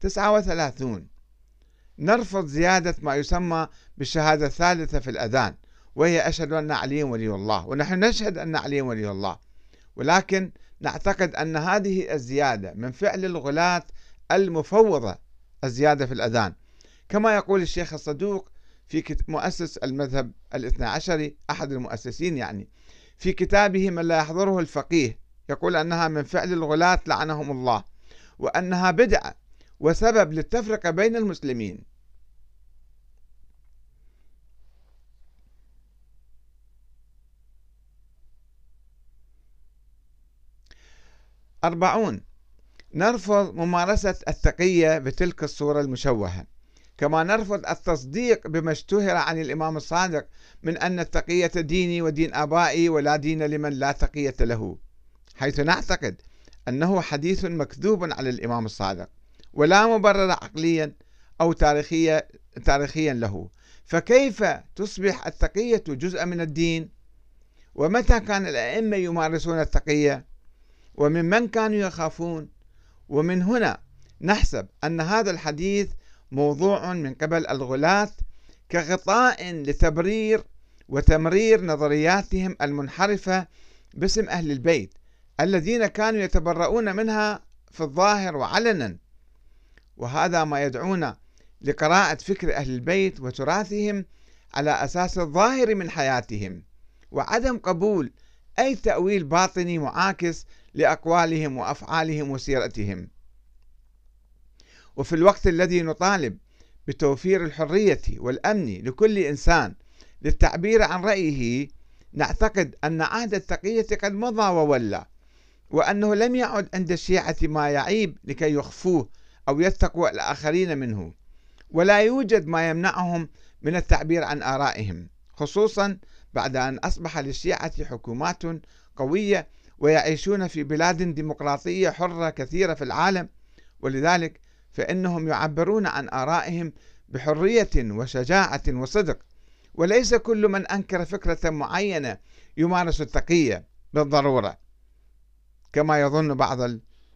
39 نرفض زيادة ما يسمى بالشهادة الثالثة في الأذان وهي أشهد أن علي ولي الله ونحن نشهد أن علي ولي الله ولكن نعتقد أن هذه الزيادة من فعل الغلاة المفوضة الزيادة في الأذان. كما يقول الشيخ الصدوق في مؤسس المذهب الاثنى عشري أحد المؤسسين يعني في كتابه من لا يحضره الفقيه يقول أنها من فعل الغلاة لعنهم الله وأنها بدعة وسبب للتفرقة بين المسلمين. أربعون. نرفض ممارسة التقية بتلك الصورة المشوهة كما نرفض التصديق بما اشتهر عن الإمام الصادق من أن التقية ديني ودين آبائي ولا دين لمن لا تقية له حيث نعتقد أنه حديث مكذوب على الإمام الصادق. ولا مبرر عقليا أو تاريخيا تاريخيا له. فكيف تصبح التقية جزءا من الدين؟ ومتى كان الأئمة يمارسون التقية؟ وممن كانوا يخافون؟ ومن هنا نحسب أن هذا الحديث موضوع من قبل الغلاة كغطاء لتبرير وتمرير نظرياتهم المنحرفة باسم أهل البيت الذين كانوا يتبرؤون منها في الظاهر وعلنا. وهذا ما يدعونا لقراءة فكر أهل البيت وتراثهم على أساس الظاهر من حياتهم وعدم قبول أي تأويل باطني معاكس لأقوالهم وأفعالهم وسيرتهم. وفي الوقت الذي نطالب بتوفير الحرية والأمن لكل إنسان للتعبير عن رأيه نعتقد أن عهد التقية قد مضى وولى وأنه لم يعد عند الشيعة ما يعيب لكي يخفوه أو يتقوا الآخرين منه ولا يوجد ما يمنعهم من التعبير عن آرائهم خصوصا بعد أن أصبح للشيعة حكومات قوية ويعيشون في بلاد ديمقراطية حرة كثيرة في العالم ولذلك فإنهم يعبرون عن آرائهم بحرية وشجاعة وصدق وليس كل من أنكر فكرة معينة يمارس التقية بالضرورة كما يظن بعض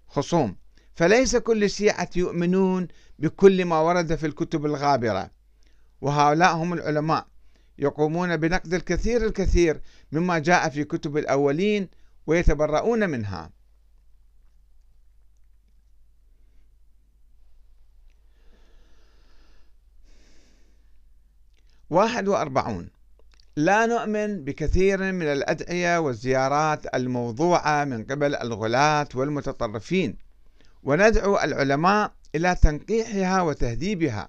الخصوم. فليس كل الشيعة يؤمنون بكل ما ورد في الكتب الغابرة. وهؤلاء هم العلماء يقومون بنقد الكثير الكثير مما جاء في كتب الأولين ويتبرؤون منها. واحد وأربعون. لا نؤمن بكثير من الأدعية والزيارات الموضوعة من قبل الغلاة والمتطرفين. وندعو العلماء إلى تنقيحها وتهذيبها.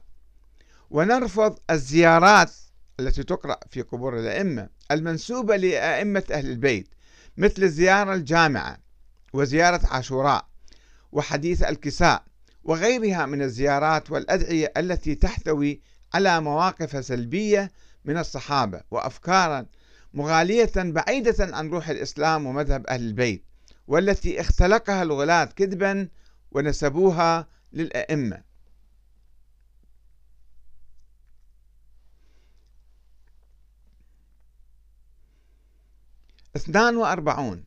ونرفض الزيارات التي تقرأ في قبور الأئمة المنسوبة لأئمة أهل البيت مثل الزيارة الجامعة وزيارة عاشوراء وحديث الكساء وغيرها من الزيارات والأدعية التي تحتوي على مواقف سلبية من الصحابة وأفكارا مغالية بعيدة عن روح الإسلام ومذهب أهل البيت والتي اختلقها الغلاة كذبا ونسبوها للأئمة. اثنان وأربعون.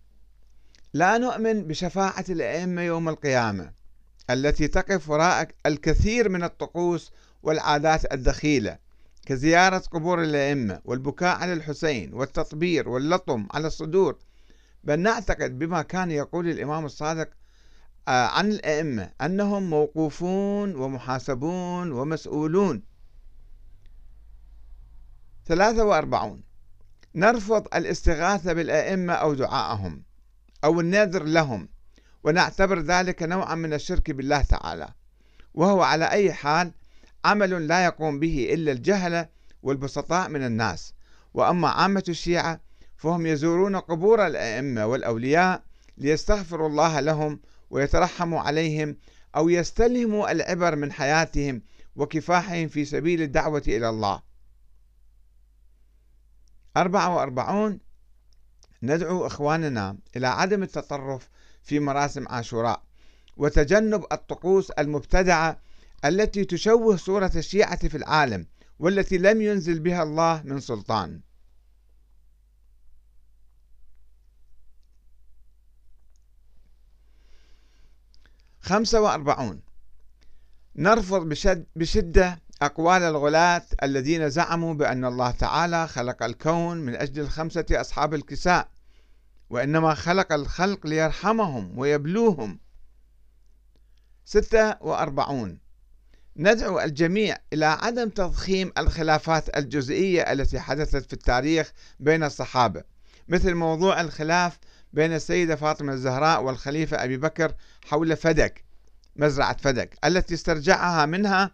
لا نؤمن بشفاعة الأئمة يوم القيامة التي تقف وراء الكثير من الطقوس والعادات الدخيلة كزيارة قبور الأئمة والبكاء على الحسين والتطبير واللطم على الصدور. بل نعتقد بما كان يقول الإمام الصادق عن الأئمة أنهم موقوفون ومحاسبون ومسؤولون. ثلاثة وأربعون. نرفض الاستغاثة بالأئمة أو دعائهم أو النذر لهم ونعتبر ذلك نوعا من الشرك بالله تعالى. وهو على أي حال عمل لا يقوم به إلا الجهلة والبسطاء من الناس. وأما عامة الشيعة فهم يزورون قبور الأئمة والأولياء ليستغفروا الله لهم ويترحموا عليهم أو يستلهموا العبر من حياتهم وكفاحهم في سبيل الدعوة إلى الله. أربعة وأربعون ندعو إخواننا إلى عدم التطرف في مراسم عاشوراء وتجنب الطقوس المبتدعة التي تشوه صورة الشيعة في العالم والتي لم ينزل بها الله من سلطان. خمسة وأربعون. نرفض بشد بشدة أقوال الغلاة الذين زعموا بأن الله تعالى خلق الكون من أجل الخمسة أصحاب الكساء وإنما خلق الخلق ليرحمهم ويبلوهم. ستة وأربعون. ندعو الجميع إلى عدم تضخيم الخلافات الجزئية التي حدثت في التاريخ بين الصحابة مثل موضوع الخلاف بين السيدة فاطمة الزهراء والخليفة أبي بكر حول فدك مزرعة فدك التي استرجعها منها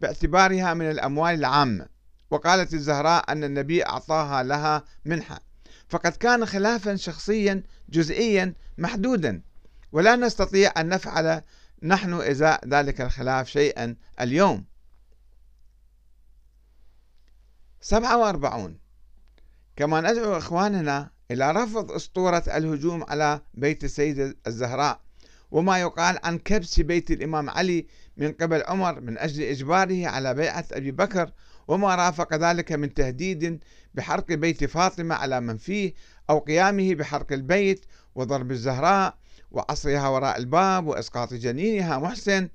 باعتبارها من الأموال العامة. وقالت الزهراء أن النبي أعطاها لها منحة. فقد كان خلافا شخصيا جزئيا محدودا. ولا نستطيع أن نفعل نحن إزاء ذلك الخلاف شيئا اليوم. 47 كما ندعو إخواننا إلى رفض أسطورة الهجوم على بيت السيدة الزهراء. وما يقال عن كبس بيت الإمام علي من قبل عمر من أجل إجباره على بيعة أبي بكر. وما رافق ذلك من تهديد بحرق بيت فاطمة على من فيه أو قيامه بحرق البيت وضرب الزهراء وعصرها وراء الباب وإسقاط جنينها محسن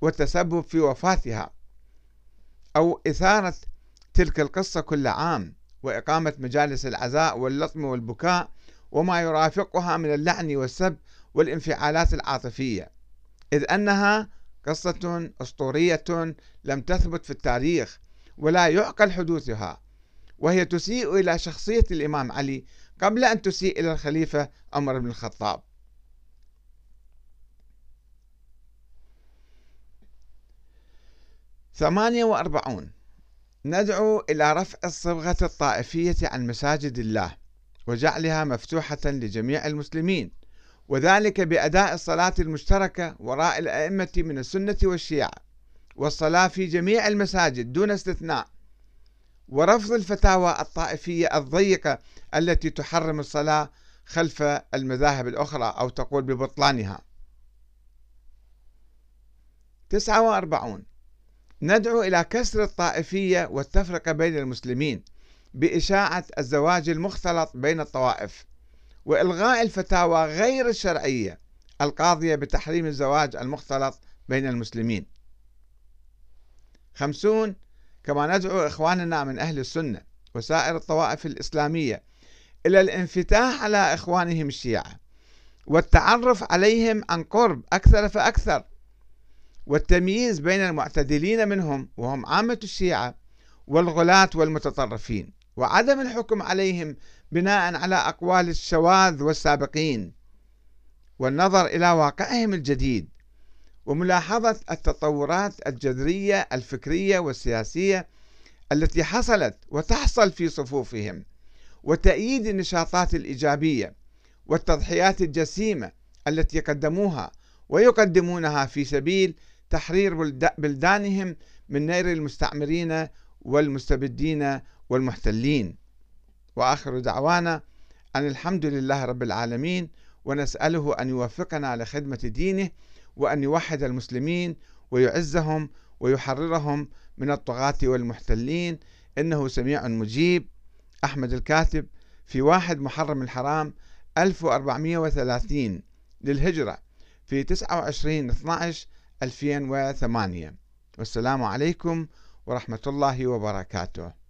والتسبب في وفاتها. أو إثارة تلك القصة كل عام. وإقامة مجالس العزاء واللطم والبكاء وما يرافقها من اللعن والسب والانفعالات العاطفية. إذ أنها قصة أسطورية لم تثبت في التاريخ ولا يعقل حدوثها وهي تسيء إلى شخصية الإمام علي قبل أن تسيء إلى الخليفة عمر بن الخطاب. ثمانية وأربعون ندعو إلى رفع الصبغة الطائفية عن مساجد الله وجعلها مفتوحة لجميع المسلمين وذلك بأداء الصلاة المشتركة وراء الأئمة من السنة والشيعة والصلاة في جميع المساجد دون استثناء ورفض الفتاوى الطائفية الضيقة التي تحرم الصلاة خلف المذاهب الأخرى أو تقول ببطلانها. 49 ندعو إلى كسر الطائفية والتفرقة بين المسلمين بإشاعة الزواج المختلط بين الطوائف وإلغاء الفتاوى غير الشرعية القاضية بتحريم الزواج المختلط بين المسلمين. خمسون كما ندعو إخواننا من أهل السنة وسائر الطوائف الإسلامية إلى الانفتاح على إخوانهم الشيعة والتعرف عليهم عن قرب أكثر فأكثر والتمييز بين المعتدلين منهم وهم عامة الشيعة والغلاة والمتطرفين وعدم الحكم عليهم بناء على أقوال الشواذ والسابقين والنظر إلى واقعهم الجديد وملاحظة التطورات الجذرية الفكرية والسياسية التي حصلت وتحصل في صفوفهم وتأييد النشاطات الإيجابية والتضحيات الجسيمة التي قدموها ويقدمونها في سبيل تحرير بلدانهم من نير المستعمرين والمستبدين والمحتلين. وآخر دعوانا أن الحمد لله رب العالمين ونسأله أن يوفقنا لخدمة دينه وأن يوحد المسلمين ويعزهم ويحررهم من الطغاة والمحتلين. إنه سميع مجيب. أحمد الكاتب في واحد محرم الحرام 1430 للهجرة في 29 12 2008 والسلام عليكم ورحمة الله وبركاته.